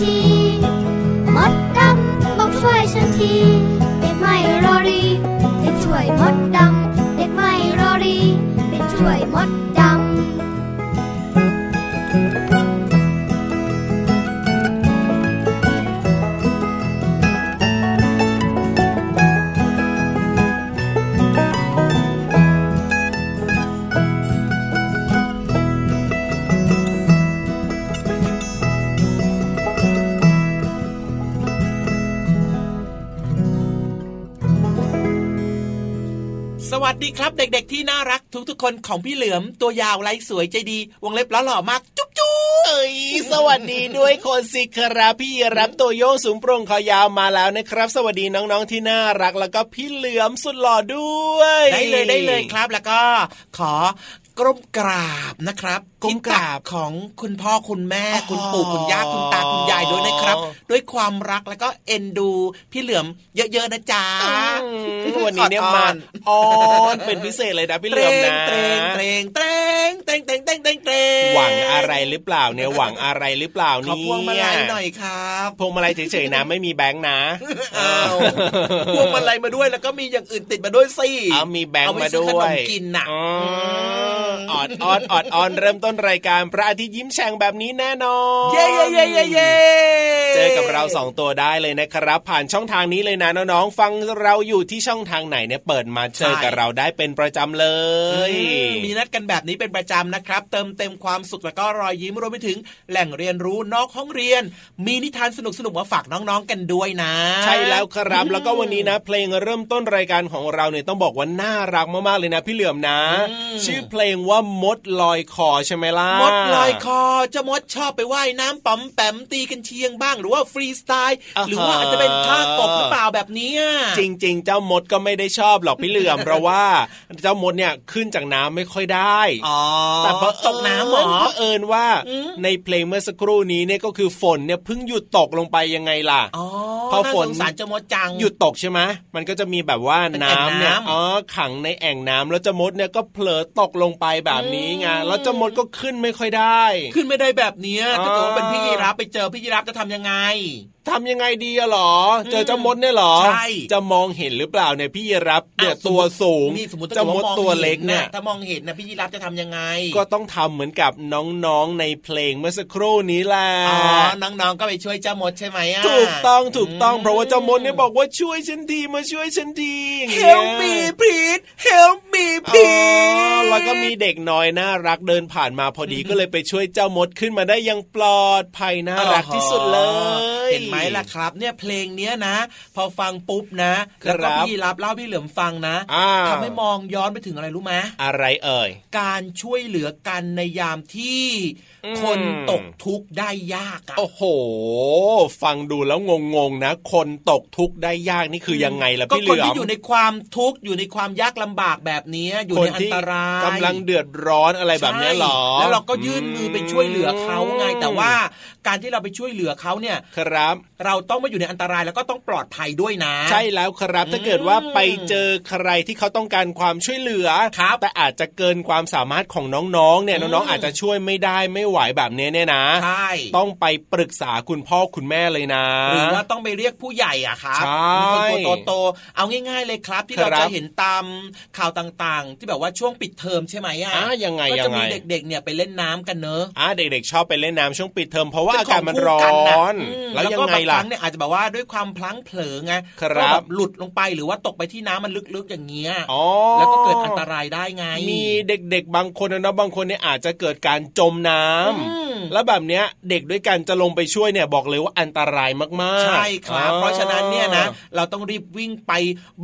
thi mất đắp bóng xuôi sân thi để mày lo để chuỗi mất ดีครับเด็ก ๆ ที่น่ารักทุกๆคนของพี่เหลือมตัวยาวไรสวยใจดี วงเล็บล้อหล่อมากจุ๊บจุ๊บเอ้ยสวัสดีด้วยคนสิครับพี่รับตัวโยสูงโปร่งคอยาวมาแล้วนะครับ สวัสดีน้องๆที่น่ารักแล้วก็พี่เหลือมสุดหล่อด้วย ได้เลยได้เลยครับแล้วก็ขอกรมกราบนะครับกรมกราบของคุณพ่อคุณแม่ คุณปู่คุณย่าคุณตาคุณยายด้วยนะครับ ด้วยความรักแล้วก็เอ็นดู พี่เหลือมเยอะๆนะจ๊ะวันนี้เนี่ยมันอ่อนเป็นพิเศษเลยนะพี่เหลือมนะเตรงเตรงเตรงเตรงเตรงเตรงเตรงเตรงหวังอะไรหรือเปล่าเนี่ยหวังอะไรหรือเปล่านี่พวงมาลัยหน่อยครับพวงมาลัยเฉยๆนะไม่มีแบงค์นะพวงมาลัยมาด้วยแล้วก็มีอย่างอื่นติดมาด้วยสิเอามีแบงค์มาด้วยกินน่ะออดออดออดออนเริ่มต้นรายการพระอาทิตย์ยิ้มแฉ่งแบบนี้แน่นอนเย้เย้เย้เย้เย้เจอกับเราสองตัวได้เลยนะครับ ผ่านช่องทางนี้เลยนะน้องๆฟังเราอยู่ที่ช่องทางไหนเนี่ยเปิดมาเจอกับเราได้เป็นประจำเลย มีนัดกันแบบนี้เป็นประจำนะครับ เติมเต็มความสุขแล้วก็รอยยิ้มรวมไปถึงแหล่งเรียนรู้นอกห้องเรียน มีนิทานสนุกสนุกมาฝากน้องๆกันด้วยนะ ใช่แล้วครับแล้วก็วันนี้นะ เพลงเริ่มต้นรายการของเราเนี่ยต้องบอกว่าน่ารักมากๆเลยนะ พี่เหลือมนะ ชื่อเพลงว่ามดลอยคอใช่ไหมล่ะมดลอยคอเจ้ามดชอบไปว่ายน้ำป๋อมแปมตีกันเชียงบ้าง หรือว่าฟรีสไตล์หรือว่าอาจจะเป็นท่ากบหรือเปล่าแบบนี้จริง ๆ เจ้ามดก็ไม่ได้ชอบหรอกพี่เหลือมเพราะว่าเจ้ามดเนี่ยขึ้นจากน้ำไม่ค่อยได้แต่พอตกน้ำหมอเอิญว่าในเพลงเมื่อสักครู่นี้เนี่ยก็คือฝนเนี่ยเพิ่งหยุดตกลงไปยังไงล่ะพอฝนสารเจ้ามดจังหยุดตกใช่ไหมมันก็จะมีแบบว่าน้ำเนี่ยอ๋อขังในแอ่งน้ำแล้วเจ้ามดเนี่ยก็เผลอตกลงไปแบบนี้ไงแล้วเจ้ามดก็ขึ้นไม่ค่อยได้ ขึ้นไม่ได้แบบนี้ถ้าเกิดว่าเป็นพี่ยีรับไปเจอพี่ยีรับจะทำยังไง ทำยังไงดีอะหรอ เจอเจ้ามดเนี่ยหรอใช่จะมองเห็นหรือเปล่าเนี่ยพี่ยีรับเนี่ยตัวสูงจะมดตัวเล็กเนี่ยถ้ามองเห็นนะพี่ยีรับจะทำยังไง ก็ต้องทำเหมือนกับน้องๆในเพลงเมื่อสักครู่นี้แหละอ๋อน้องๆก็ไปช่วยเจ้ามดใช่ไหมอะถูกต้องถูกต้องเพราะว่าเจ้ามดเนี่ยบอกว่าช่วยฉันทีมาช่วยฉันที Help me please Help me please แล้วก็มีเด็กน้อยน่ารักเดินผ่านมาพอดีก็เลยไปช่วยเจ้ามดขึ้นมาได้อย่างปลอดภัยน่ารักที่สุดเลยเห็นไหมล่ะครับ เนี่ยเพลงเนี้ยนะ พอฟังปุ๊บนะคแล้วรัก็บพี่รับเล่าพี่เหลือมฟังนะอ่าทำให้มองย้อนไปถึงอะไรรู้ไหมอะไรเอ่ยการช่วยเหลือกันในยามที่อืมคนตกทุกข์ได้ยากอะโอ้โห ฟังดูแล้วงงๆนะ คนตกทุกข์ได้ยากนี่คือยังไงล่ะก็พี่เหคนลือที่มอยู่ในความทุกข์อยู่ในความยากลำบากแบบนี้อยู่คนในอันที่ตรายกำลังเดือดร้อนอะไรแบบเนี้ยเหรอใช่แล้วเราก็ยื่นมือไปช่วยเหลือเขาไงอืมแต่ว่าการที่เราไปช่วยเหลือเขาเนี่ยครับเราต้องไม่อยู่ในอันตรายแล้วก็ต้องปลอดภัยด้วยนะ ใช่แล้วครับถ้าเกิดว่าไปเจอใครที่เขาต้องการความช่วยเหลือครับแต่อาจจะเกินความสามารถของน้องๆ เนี่ยอืมน้องๆอาจจะช่วยไม่ได้ไม่ไหวแบบเนี้ยเนี่ยนะใช่ต้องไปปรึกษาคุณพ่อคุณแม่เลยนะหรือว่าต้องไปเรียกผู้ใหญ่อะครับใช่คนตัวโตๆเอาง่าย ๆ เลยครับ ที่ครับเราจะเห็นตามข่าวต่างๆ ที่แบบว่าช่วงปิดเทอมใช่ไหมอะอะยังไงก็ยัจะงไงมีเด็กๆเนี่ยไปเล่นน้ำกันเนอะอ่าเด็กๆชอบไปเล่นน้ำช่วงปิดเทอมเพราะว่าเป็อากาศมันขร้คู่กัะอนอืมแล้วยังก็ไงบางคล่ะรั้งเนี่ยอาจจะแบบว่าด้วยความพลั้งเผลอไงครับก็แบบหลุดลงไปหรือว่าตกไปที่น้ำมันลึกๆอย่างเงี้ยอ๋อแล้วก็เกิดอันตรายได้ไง มีเด็กๆ บางคนนะเนาะบางคนเนี่ยอาจจะเกิดการจมน้ำอืมแล้วแบบเนี้ยเด็กด้วยกันจะลงไปช่วยเนี่ยบอกเลยว่าอันตรายมากๆ ใช่ครับอ๋อเพราะฉะนั้นเนี่ยนะเราต้องรีบวิ่งไป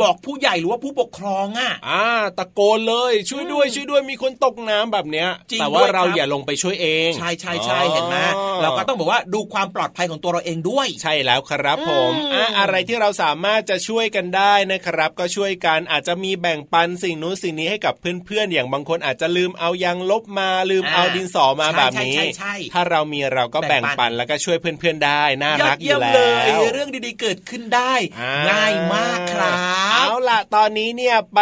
บอกผู้ใหญ่หรือว่าผู้ปกครองอะอ่าตะโกนเลยช่วยด้วยอืมช่วยด้วยมีคนตกน้ำแบบเนี้ยจริงแต่ว่าด้วยเราครับอย่าลงไปช่วยเอง ใช่ใช่ใช่อ๋อเห็นไหมเราก็ต้องบอกว่าดูความปลอดภัยของตัวเราเองด้วยใช่แล้วครับผมอืมอะอะไรที่เราสามารถจะช่วยกันได้นะครับ ก็ช่วยกันอาจจะมีแบ่งปันสิ่งนู้นสิ่งนี้ให้กับเพื่อนๆอย่างบางคนอาจจะลืมเอายางลบมาลืมอ่าเอาดินสอมาใช่แบบนี้ใช่ใช่ใช่ถ้าเรามีเราก็แบ่แบ่งงปันปันแล้วก็ช่วยเพื่อนๆได้น่ายอรัดกอเยี่ยยู่มแล้เลยวเรื่องดีๆเกิดขึ้นได้อ่ง่ายมากครับเอาล่ะตอนนี้เนี่ยไป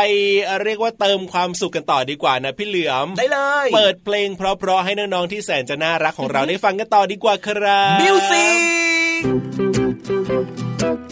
เรียกว่าเติมความสุขกันต่อดีกว่านะพี่เหลือมได้เลย เปิดเพลงเพราะๆให้น้องๆที่แสนจะน่ารักของเราได้ฟังกันต่อดีกว่าครับมิวสิก พู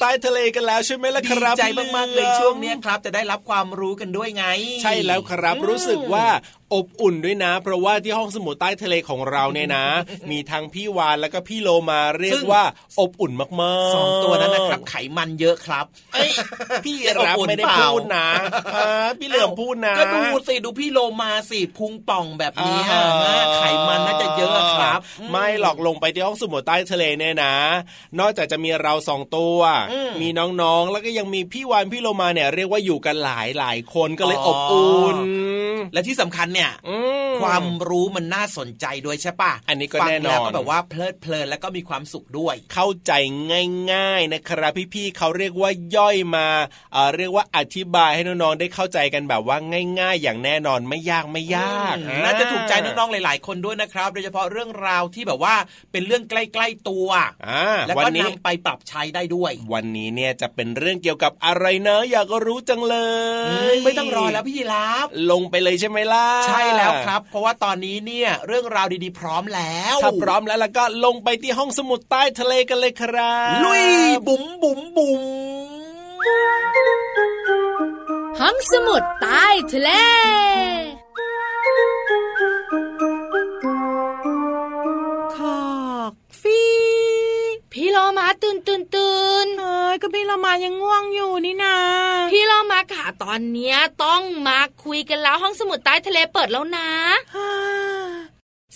ใต้ทะเลกันแล้วใช่ไหมล่ะดีครับใจพี่มากๆเลยช่วงเนี้ยครับจะได้รับความรู้กันด้วยไง ใช่แล้วครับอืมรู้สึกว่า อบอุ่นด้วยนะ เพราะว่าที่ห้องสมุดใต้ทะเลของเราเนี่ยนะ มีทั้งพี่วานแล้วก็พี่โลมาเรียกว่าอบอุ่นมากๆสองตัวนั้นนะครับไขมันเยอะครับเอ้ยพี่จะรับอบอุ่นไม่ได้เปล่าพูดนะอ่าพี่เหลือมพูดนะก็ดูสิดูพี่โลมาสิพุงป่องแบบนี้อ่านะไขมันน่าจะเยอะครับ ไม่หลอกลงไปที่ห้องสมุดใต้ทะเลเนี่ยนะ นอกจากจะมีเราสองตัวอืมมีน้องๆแล้วก็ยังมีพี่วานพี่โลมาเนี่ยเรียกว่าอยู่กันหลายหลายๆคนก็เลยอบอุ่น และที่สำคัญเนี่ยอืมความรู้มันน่าสนใจด้วยใช่ปะอันนี้ก็ฟังแน่นอนแล้วก็แบบว่าเพลิดเพลินแล้วก็มีความสุขด้วย เข้าใจง่าย ๆนะครับพี่ๆเขาเรียกว่าย่อยมาเอ่อเรียกว่าอธิบายให้น้องๆได้เข้าใจกันแบบว่าง่าย ๆ อย่างแน่นอนไม่ยากไม่ยากอืมน่าจะถูกใจน้องๆหลาย ๆ คนด้วยนะครับ โดยเฉพาะเรื่องราวที่แบบว่าเป็นเรื่องใกล้ๆตัวอ่าแล้ววันก็นี้นำไปปรับใช้ได้ด้วย วันนี้เนี่ยจะเป็นเรื่องเกี่ยวกับอะไรเนอะอยากรู้จังเลย ไม่ต้องรอแล้วพี่ยีราฟลงไปเลยใช่ไหมล่ะใช่แล้วครับ เพราะว่าตอนนี้เนี่ยเรื่องราวดีๆ พร้อมแล้วถ้าพร้อมแล้วล่ะก็ลงไปที่ห้องสมุดใต้ทะเลกันเลยครับ ลุยบุ๋มบุ๋มบุ๋มห้องสมุดใต้ทะเลขอกฟีพี่โลมาตื่นตื่นตื่น เอ้ยก็พี่เรามายังง่วงอยู่นี่นาพี่โลมาค่ะตอนเนี้ยต้องมาคุยกันแล้วห้องสมุดใต้ทะเลเปิดแล้วนะฮ่า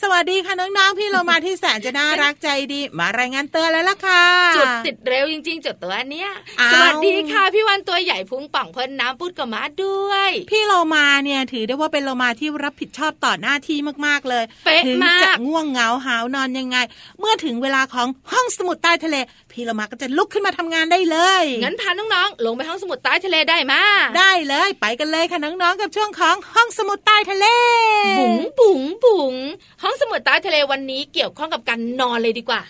สวัสดีค่ะน้องๆพี่เรามาที่แสนจะน่ารักใจดี มารายงานเตือนแล้วล่ะค่ะจุดติดเร็วจริงๆจุดตัวเนี้ยอ้าวสวัสดีค่ะพี่วันตัวใหญ่พุงป่องเพิ่นน้ำปุดกับมาด้วย พี่เรามาเนี่ยถือได้ว่าเป็นเรามาที่รับผิดชอบต่อหน้าที่มากๆเลยเป๊ะถึงมาจะกง่วงเหงาหาวนอนยังไง เมื่อถึงเวลาของห้องสมุดใต้ทะเล พี่เรามาก็จะลุกขึ้นมาทำงานได้เลย งั้นพาน้องๆ ลงไปห้องสมุดใต้ทะเลได้มาได้เลย ไปกันเลยค่ะน้องๆ กับช่วงของห้องสมุดใต้ทะเล บุ๋งบุ๋งบุ๋งห้องสมุดใต้ทะเลวันนี้เกี่ยวข้องกับการนอนเลยดีกว่า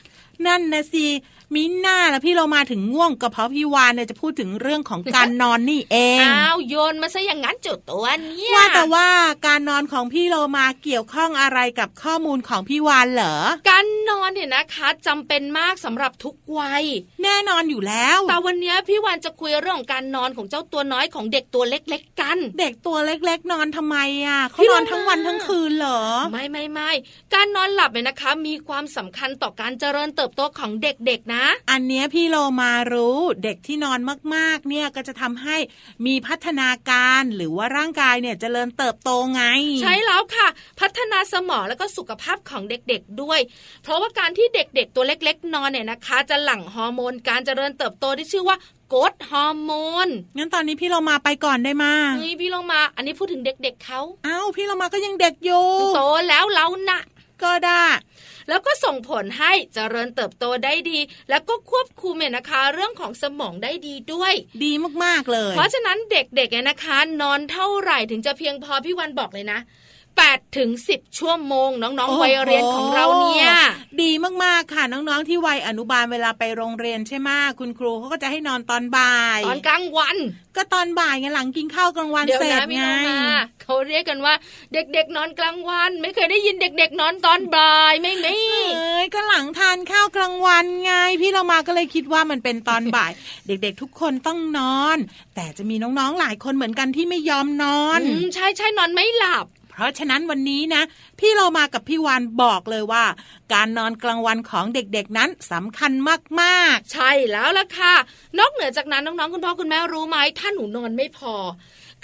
นั่นนะสิ มิน่าแล้วพี่เรามาถึงง่วงก็เพราะพี่วานเนี่ยจะพูดถึงเรื่องของการนอนนี่เองอ้าวโยนมาซะอย่างนั้นจุดตัวเนี่ยว่าแต่ว่าการนอนของพี่โลมาเกี่ยวข้องอะไรกับข้อมูลของพี่วานเหรอการนอนเนี่ยนะคะจำเป็นมากสำหรับทุกวัย แน่นอนอยู่แล้วแต่วันนี้พี่วันจะคุยเรื่องของการนอนของเจ้าตัวน้อยของเด็กตัวเล็ก ๆ กัน เด็กตัวเล็ก ๆ นอนทำไมอะเขาพี่นโลอนมาทั้งวันทั้งคืนเหรอ ไม่ไม่ไม่การนอนหลับเนี่ยนะคะ มีความสำคัญต่อการเจริญเติบโตของเด็กๆนะอันเนี้ยพี่โลมารู้เด็กที่นอนมากๆ เนี่ยก็จะทำให้มีพัฒนาการหรือว่าร่างกายเนี่ยจเจริญเติบโตไง ใช่แล้วค่ะ พัฒนาสมองแล้วก็สุขภาพของเด็กๆด้วย เพราะว่าการที่เด็กๆตัวเล็ก ๆ นอนเนี่ยนะคะ จะหลั่งฮอร์โมนการเจริญเติบโตที่ชื่อว่าโกรทฮอร์โมน งั้นตอนนี้พี่โลมาไปก่อนได้มาเฮ้ยพี่ลงมา อันนี้พูดถึงเด็กๆเขาเอ้าพี่โลมาก็ยังเด็กอยู่ โตแล้วเรานะ ก็ได้ แล้วก็ส่งผลให้เจริญเติบโตได้ดี แล้วก็ควบคุมเนี่ยนะคะ เรื่องของสมองได้ดีด้วย ดีมากๆเลย เพราะฉะนั้นเด็กๆเนี่ยนะคะ นอนเท่าไหร่ถึงจะเพียงพอพี่วันบอกเลยนะ 8ถึง10 ชั่วโมง น้องโอ้ๆโหวัยเรียนของเราเนี่ยดีมากๆค่ะน้องๆที่วัยอนุบาลเวลาไปโรงเรียนใช่ไหมคุณครูเขาก็จะให้นอนตอนบ่าย ตอนกลางวัน ก็ตอนบ่ายไงหลังกินข้าวกลางวันเดี๋ยวเสร็จนะพี่ไงน้องมาเขาเรียกกันว่า เด็กๆนอนกลางวัน ไม่เคยได้ยินเด็ก ๆ นอนตอนบ่ายไม่มีเอ้ยก็หลังทานข้าวกลางวันไง พี่เรามาก็เลยคิดว่ามันเป็นตอนบ่าย เด็กๆ ทุกคนต้องนอน แต่จะมีน้องๆหลายคนเหมือนกันที่ไม่ยอมนอนอืมใช่ใช่นอนไม่หลับ เพราะฉะนั้นวันนี้นะ พี่เรามากับพี่วานบอกเลยว่า การนอนกลางวันของเด็กๆนั้นสำคัญมากๆ ใช่แล้วล่ะค่ะ นอกเหนือจากนั้นน้องๆคุณพ่อคุณแม่รู้ไหมถ้าหนูนอนไม่พอ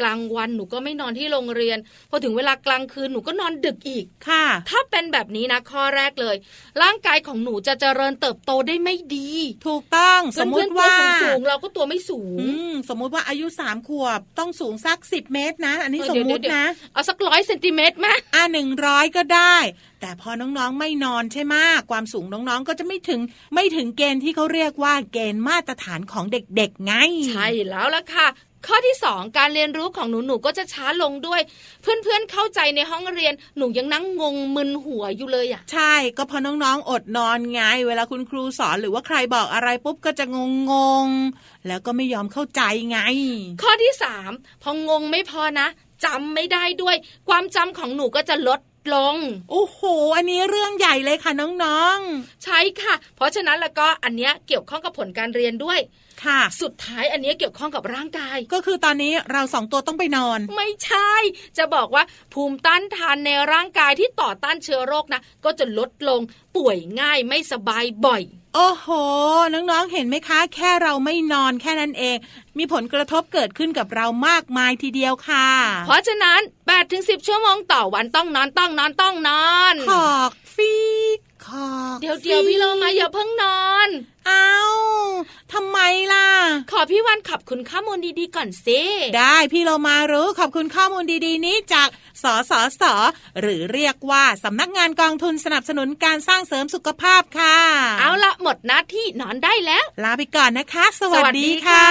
กลางวันหนูก็ไม่นอนที่โรงเรียน พอถึงเวลากลางคืนหนูก็นอนดึกอีกค่ะ ถ้าเป็นแบบนี้นะข้อแรกเลย ร่างกายของหนูจะเจริญเติบโตได้ไม่ดี ถูกต้องสมมุเพื่อนติๆตัวว่าสูงๆเราก็ตัวไม่สูงอืมสมมุติว่าอายุสามขวบต้องสูงสักสิบเมตรนะ อันนี้เออสมเดี๋ยวมุติเดี๋ยวนะเอาสักร้อยเซนติเมตรไหมอ่าหนึ่งร้อยก็ได้ แต่พอน้องๆไม่นอนใช่ไหมความสูงน้องๆก็จะไม่ถึงไม่ถึงเกณฑ์ที่เขาเรียกว่าเกณฑ์มาตรฐานของเด็กๆไง ใช่แล้วล่ะค่ะ ข้อที่สองการเรียนรู้ของหนูหนูก็จะช้าลงด้วย เพื่อนๆเข้าใจในห้องเรียนหนูยังนั่งงงมึนหัวอยู่เลยอะใช่ ก็พอน้องๆอดนอนไงเวลาคุณครูสอนหรือว่าใครบอกอะไรปุ๊บก็จะงงๆแล้วก็ไม่ยอมเข้าใจไง ข้อที่สามพองงไม่พอนะจำไม่ได้ด้วย ความจำของหนูก็จะลด ลง โอ้โห อันนี้เรื่องใหญ่เลยค่ะน้องใช่ค่ะ เพราะฉะนั้นแล้วก็อันเนี้ยเกี่ยวข้องกับผลการเรียนด้วยๆค่ะ สุดท้ายอันเนี้ยเกี่ยวข้องกับร่างกาย ก็คือตอนนี้เราสองตัวต้องไปนอน ไม่ใช่ จะบอกว่าภูมิต้านทานในร่างกายที่ต่อต้านเชื้อโรคนะ ก็จะลดลงป่วยง่ายไม่สบายบ่อย โอ้โห น้องๆ เห็นไหมคะ แค่เราไม่นอนแค่นั้นเอง มีผลกระทบเกิดขึ้นกับเรามากมายทีเดียวค่ะ เพราะฉะนั้น8ถึง10 ชั่วโมงต่อวันต้องนอนต้องนอนต้องนอน ขอกฟีกขอก เดี๋ยวเดี๋ยวฟีกพี่โลมาอย่าเพิ่งนอน เอา ทำไมล่ะ ข อพี่วันขอบคุณข้อมูลดีๆก่อนสิได้พี่เรามารู้ขอบคุณข้อมูลดีๆ นี้จากสสสหรือเรียกว่าสำนักงานกองทุนสนับสนุนการสร้างเสริมสุขภาพค่ะ เอาละหมดหน้าที่นอนได้แล้ว ลาไปก่อนนะคะ สวัสดีค่ะ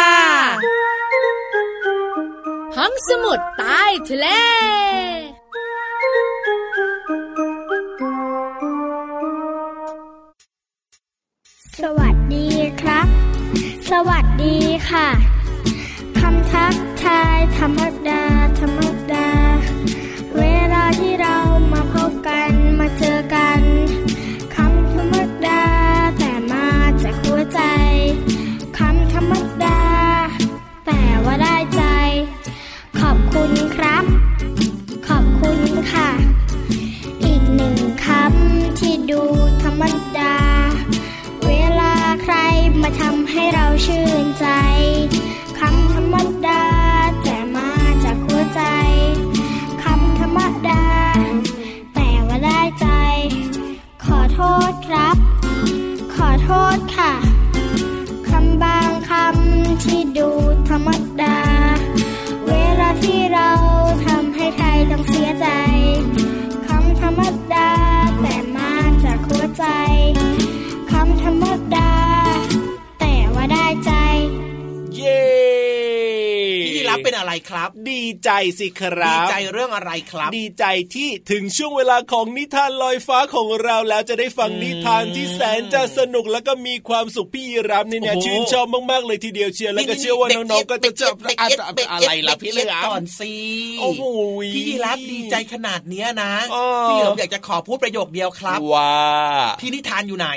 ห้องสมุดใต้ทะเลสวัสดีครับ สวัสดีค่ะ คำทักทายธรรมดา ธรรมดา เวลาที่เรามาพบกันมาเจอกัน สิครัดีบใจเรื่องอะไรครับ ดีใจที่ถึงช่วงเวลาของนิทานลอยฟ้าของเราแล้วจะได้ฟังนิทานที่แสนจะสนุกแล้วก็มีความสุขพี่ยีรับเนี่ยนะโอ้โหชื่นชอบมากๆเลยทีเดียวเชียร์แล้วก็เชื่อว่าน้องๆก็จะจับเด็กอะเอ็ดอะเด็กอะเอ็ดไรล่ะพี่เหลือด็กอ็ดก่อนสิโอ้โหพี่ยีรับดีใจขนาดเนี้ยนะอ๋อพี่เหลิมอยากจะขอพูดประโยคเดียวครับว่าพี่นิทานอยู่ไหน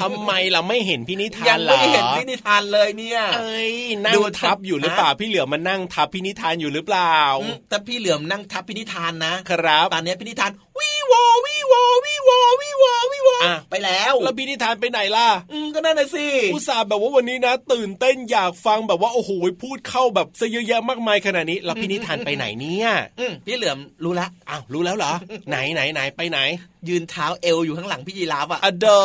ทำไมเราไม่เห็นพี่นิทายันงเหรอไม่เห็นพี่นิทานเลยเนี่ยเอ้ยนั่งดูทับอยู่หรือเปล่าฮะพี่เหลือมานั่งทับพี่นิทานอยู่หรือเปล่าอืมแต่พี่เหลือมนั่งทับพี่นิทานนะ ครับตอนนี้พี่นิทานวีวอวีวอวีวอวีวอวีวออะไปแล้ว แล้วพี่นิทานไปไหนล่ะ อืมก็นั่นน่ะสิอุตส่าห์แบบว่าวันนี้นะ ตื่นเต้นอยากฟังแบบว่าโอ้โหพูดเข้าแบบซะเยอะแยะมากมายขนาดนี้ แล้วพี่นิทานไปไหนเนี่ยอืมพี่เหลือมรู้ละอ้าวรู้แล้วเหรอ ไหนไหนไหนไปไหน ยืนเท้าเอวอยู่ข้างหลังพี่ยีราฟอะอะเดอ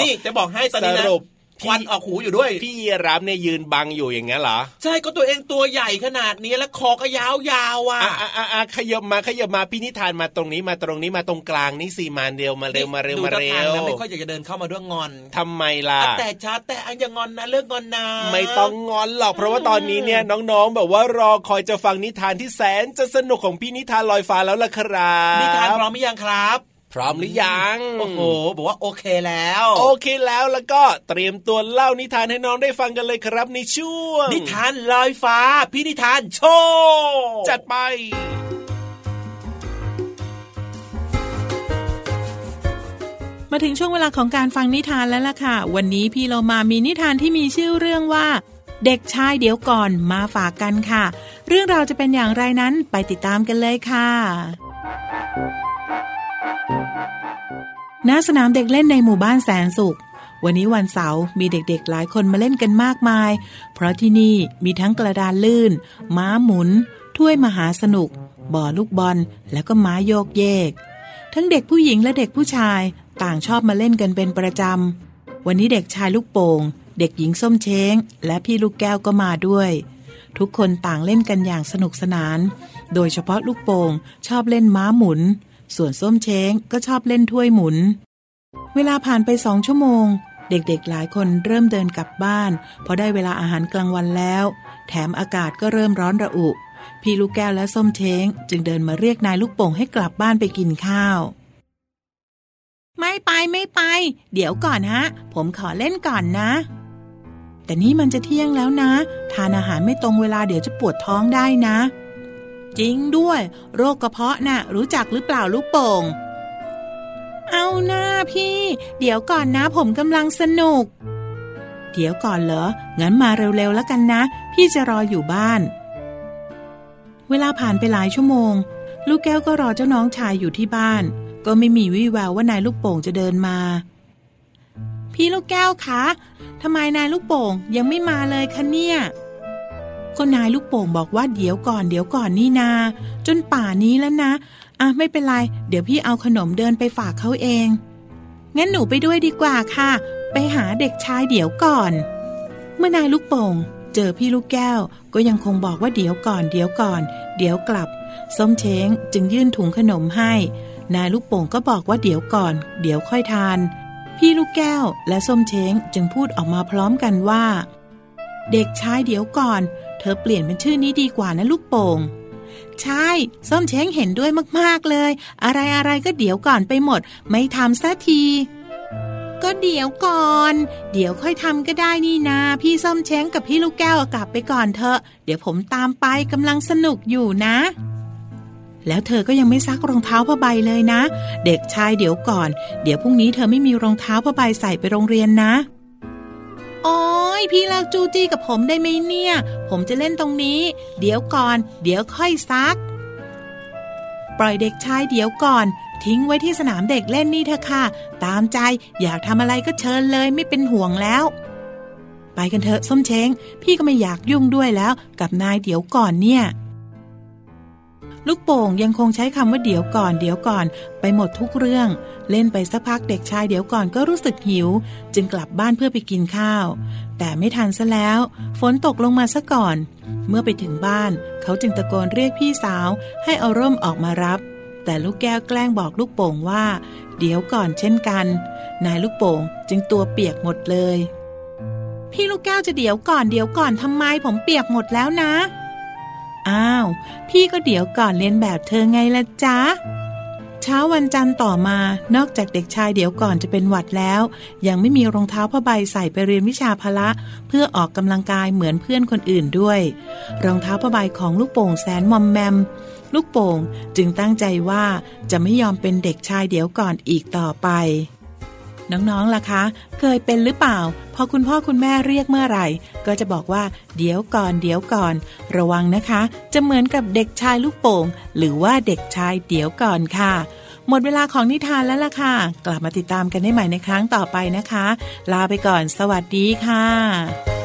นี่จะบอกให้ตอนนี้สนะรุป ควันออกหูอยู่ด้วย พี่ยีรับเนี่ยยืนบังอยู่อย่างเงี้ยเหรอ ใช่ก็ตัวเองตัวใหญ่ขนาดนี้แล้วคอก็ยาวๆอะอะอะอะอะขยับมาขยับมาพี่นิทานมาตรงนี้มาตรงนี้มาตรงกลางนี่สี่มาเร็วมาเร็วมาเร็วดูมาท่เร็ทางวนะไม่ค่อยอยากจะเดินเข้ามาด้วยงอนทำไมล่ะ แต่ช้าแต่อันอย่างงอนนะเลิกงอนนะไม่ต้องงอนหรอกเพราะว่าตอนนี้เนี่ยน้องๆแบบว่ารอคอยจะฟังนิทานที่แสนจะสนุกของพี่นิทานลอยฟ้าแล้วล่ะครับนิทานพร้อมหรือยังครับ พร้อมหรือยัง โอ้โห บอกว่าโอเคแล้ว โอเคแล้วแล้วก็เตรียมตัวเล่านิทานให้น้องได้ฟังกันเลยครับในช่วง นิทานลอยฟ้า พี่นิทานโชว์จัดไป มาถึงช่วงเวลาของการฟังนิทานแล้วล่ะค่ะ วันนี้พี่เรามามีนิทานที่มีชื่อเรื่องว่า เด็กชายเดี๋ยวก่อนมาฝากกันค่ะ เรื่องราวจะเป็นอย่างไรนั้นไปติดตามกันเลยค่ะ ณสนามเด็กเล่นในหมู่บ้านแสนสุข วันนี้วันเสาร์มีเด็กๆหลายคนมาเล่นกันมากมาย เพราะที่นี่มีทั้งกระดานลื่น ม้าหมุน ถ้วยมหาสนุก บ่อลูกบอล แล้วก็ม้าโยกเยก ทั้งเด็กผู้หญิงและเด็กผู้ชายต่างชอบมาเล่นกันเป็นประจำ วันนี้เด็กชายลูกโป่ง เด็กหญิงส้มเช้ง และพี่ลูกแก้วก็มาด้วย ทุกคนต่างเล่นกันอย่างสนุกสนาน โดยเฉพาะลูกโป่งชอบเล่นม้าหมุน ส่วนส้มเช้งก็ชอบเล่นถ้วยหมุน เวลาผ่านไปสองชั่วโมง เด็กๆหลายคนเริ่มเดินกลับบ้านเพราะได้เวลาอาหารกลางวันแล้ว แถมอากาศก็เริ่มร้อนระอุ พี่ลูกแก้วและส้มเช้ง จึงเดินมาเรียกนายลูกโป่งให้กลับบ้านไปกินข้าว ไม่ไปไม่ไป เดี๋ยวก่อนฮะ ผมขอเล่นก่อนนะ แต่นี่มันจะเที่ยงแล้วนะ ทานอาหารไม่ตรงเวลาเดี๋ยวจะปวดท้องได้นะ จริงด้วย โรคกระเพาะน่ะ รู้จักหรือเปล่าลูกโป่ง เอาหน้าพี่ เดี๋ยวก่อนนะผมกำลังสนุก เดี๋ยวก่อนเหรอ งั้นมาเร็วๆแล้วกันนะ พี่จะรออยู่บ้าน เวลาผ่านไปหลายชั่วโมง ลูกแก้วก็รอเจ้าน้องชายอยู่ที่บ้าน ก็ไม่มีวี่แววว่านายลูกโป่งจะเดินมา พี่ลูกแก้วคะทำไมนายลูกโป่งยังไม่มาเลยคะเนี่ย ก็นายลูกโป่งบอกว่าเดี๋ยวก่อนเดี๋ยวก่อนนี่นา จนป่านี้แล้วนะ อะไม่เป็นไร เดี๋ยวพี่เอาขนมเดินไปฝากเขาเอง งั้นหนูไปด้วยดีกว่าค่ะ ไปหาเด็กชายเดี๋ยวก่อน เมื่อนายลูกโป่ง เจอพี่ลูกแก้ว ก็ยังคงบอกว่าเดี๋ยวก่อน เดี๋ยวก่อน เดี๋ยวกลับ ส้มเช้งจึงยื่นถุงขนมให้ นายลูกโป่งก็บอกว่าเดี๋ยวก่อน เดี๋ยวค่อยทาน พี่ลูกแก้วและส้มเช้งจึงพูดออกมาพร้อมกันว่าเด็กชายเดี๋ยวก่อน เธอเปลี่ยนเป็นชื่อนี้ดีกว่านะลูกโป่ง ใช่ ส้มเช้งเห็นด้วยมากๆเลย อะไรอะไรก็เดี๋ยวก่อนไปหมด ไม่ทำสัที ก็เดี๋ยวก่อน เดี๋ยวค่อยทำก็ได้นี่นา พี่ส้มเช้งกับพี่ลูกแก้วกลับไปก่อนเถอะ เดี๋ยวผมตามไปกำลังสนุกอยู่นะแล้วเธอก็ยังไม่ซักรองเท้าผ้าใบเลยนะ เด็กชายเดี๋ยวก่อน เดี๋ยวพรุ่งนี้เธอไม่มีรองเท้าผ้าใบใส่ไปโรงเรียนนะ โอ้ยพี่เลิกจูจี้กับผมได้ไหมเนี่ย ผมจะเล่นตรงนี้ เดี๋ยวก่อน เดี๋ยวค่อยซัก ปล่อยเด็กชายเดี๋ยวก่อน ทิ้งไว้ที่สนามเด็กเล่นนี่เถอะค่ะ ตามใจอยากทำอะไรก็เชิญเลยไม่เป็นห่วงแล้ว ไปกันเถอะส้มเช้ง พี่ก็ไม่อยากยุ่งด้วยแล้ว กับนายเดี๋ยวก่อนเนี่ย ลูกโป่งยังคงใช้คำว่าเดี๋ยวก่อนเดี๋ยวก่อน ไปหมดทุกเรื่อง เล่นไปสักพักเด็กชายเดี๋ยวก่อนก็รู้สึกหิว จึงกลับบ้านเพื่อไปกินข้าว แต่ไม่ทันซะแล้ว ฝนตกลงมาซะก่อน เมื่อไปถึงบ้าน เขาจึงตะโกนเรียกพี่สาว ให้เอาร่มออกมารับ แต่ลูกแก้วแกล้งบอกลูกโป่งว่า เดี๋ยวก่อนเช่นกัน นายลูกโป่งจึงตัวเปียกหมดเลย พี่ลูกแก้วจะเดี๋ยวก่อนเดี๋ยวก่อนทำไมผมเปียกหมดแล้วนะ อ้าว พี่ก็เดี๋ยวก่อนเรียนแบบเธอไงละจ๊ะเช้าวันจันทร์ต่อมานอกจากเด็กชายเดี๋ยวก่อนจะเป็นหวัดแล้ว ยังไม่มีรองเท้าผ้าใบใส่ไปเรียนวิชาพละ เพื่อออกกำลังกายเหมือนเพื่อนคนอื่นด้วย รองเท้าผ้าใบของลูกโป่งแสนมอมแมม ลูกโป่งจึงตั้งใจว่าจะไม่ยอมเป็นเด็กชายเดี๋ยวก่อนอีกต่อไป น้องๆล่ะคะ เคยเป็นหรือเปล่า พอคุณพ่อคุณแม่เรียกเมื่อไหร่ ก็จะบอกว่า เดี๋ยวก่อนเดี๋ยวก่อน ระวังนะคะ จะเหมือนกับเด็กชายลูกโป่ง หรือว่าเด็กชายเดี๋ยวก่อนค่ะ หมดเวลาของนิทานแล้วล่ะค่ะ กลับมาติดตามกันได้ใหม่ในครั้งต่อไปนะคะ ลาไปก่อน สวัสดีค่ะ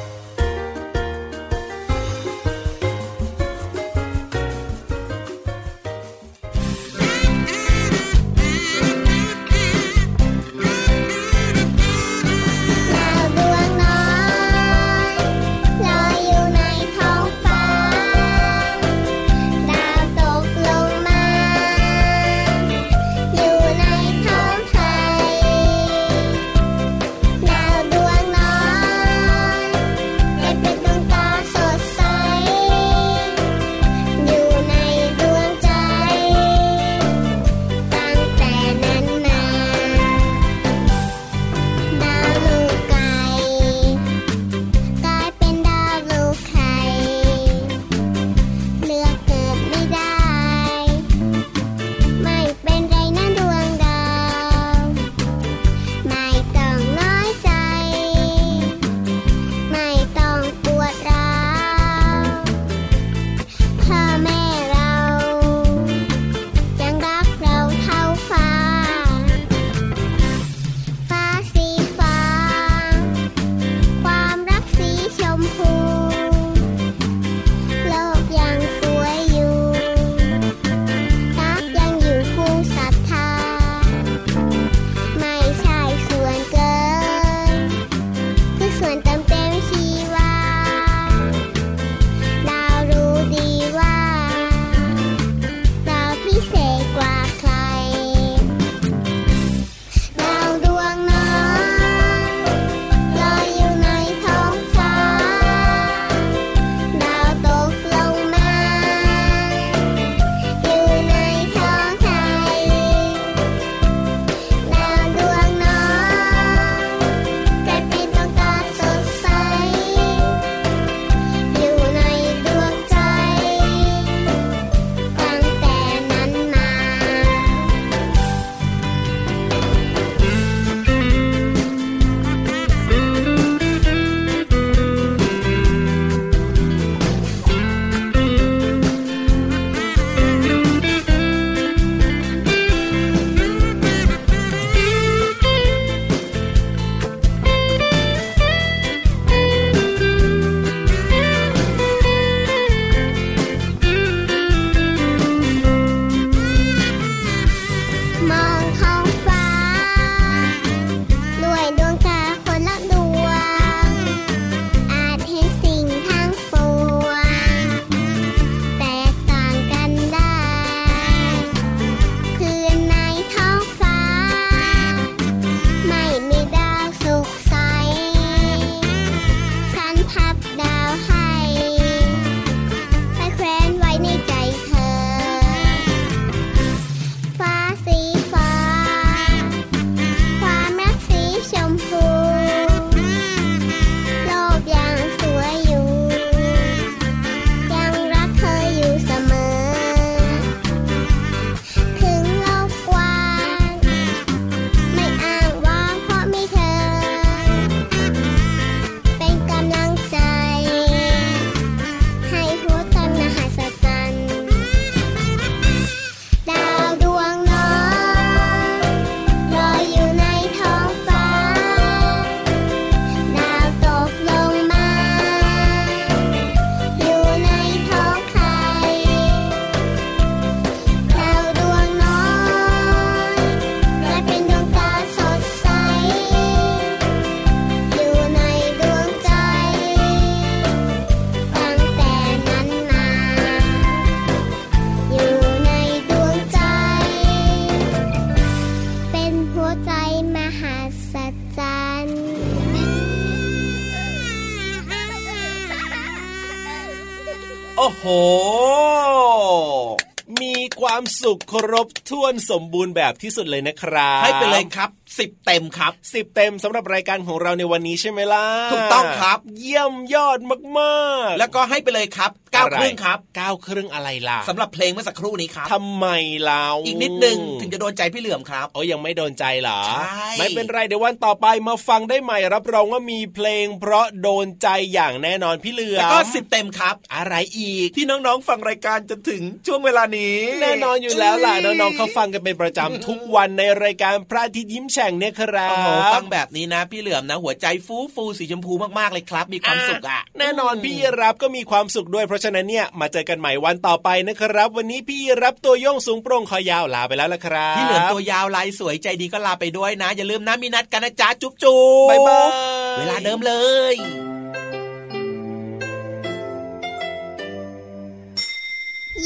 สุขครบถ้วนสมบูรณ์แบบที่สุดเลยนะครับให้ไปเลยครับสิบเต็มครับสิบเต็มสำหรับรายการของเราในวันนี้ใช่ไหมล่ะถูกต้องครับ เยี่ยมยอดมากๆ แล้วก็ให้ไปเลยครับเก้าอะไรครึ่งครับเก้าครึ่งอะไรล่ะสำหรับเพลงเมื่อสักครู่นี้ครับทำไมเราอีกนิดนึงถึงจะโดนใจพี่เหลื่อมครับโอ้ยังไม่โดนใจเหรอใช่ไม่เป็นไรเดี๋ยววันต่อไปมาฟังได้ใหม่รับรองว่ามีเพลง เพราะโดนใจอย่างแน่นอนพี่เหลือมแล้วก็สิบเต็มครับ อะไรอีกที่น้องๆฟังรายการจนถึงช่วงเวลานี้ แน่นอนอยู่แล้วล่ะน้องๆเขาฟังกันเป็นประจำทุกวันในรายการพระอาทิตย์ยิ้มแฉ่งเนี่ยครัโอ้โหบฟังแบบนี้นะ พี่เหลื่อมนะ หัวใจฟูฟูสีชมพูมากๆเลยครับ มีความสุขอะ แน่นอนพี่รับก็มีความสุขด้วยเพราะฉะนั้นเนี่ยมาเจอกันใหม่วันต่อไปนะครับ วันนี้พี่รับตัวโยงสูงโปร่งคอยาวลาไปแล้วละครับพี่เหลือมตัวยาวลายสวยใจดีก็ลาไปด้วยนะ อย่าลืมนะมีนัดกันนะจ๊ะจุ๊บจุ๊บบ๊ายบายเวลาเดิมเลย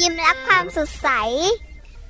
ยิ้มรับความสดใส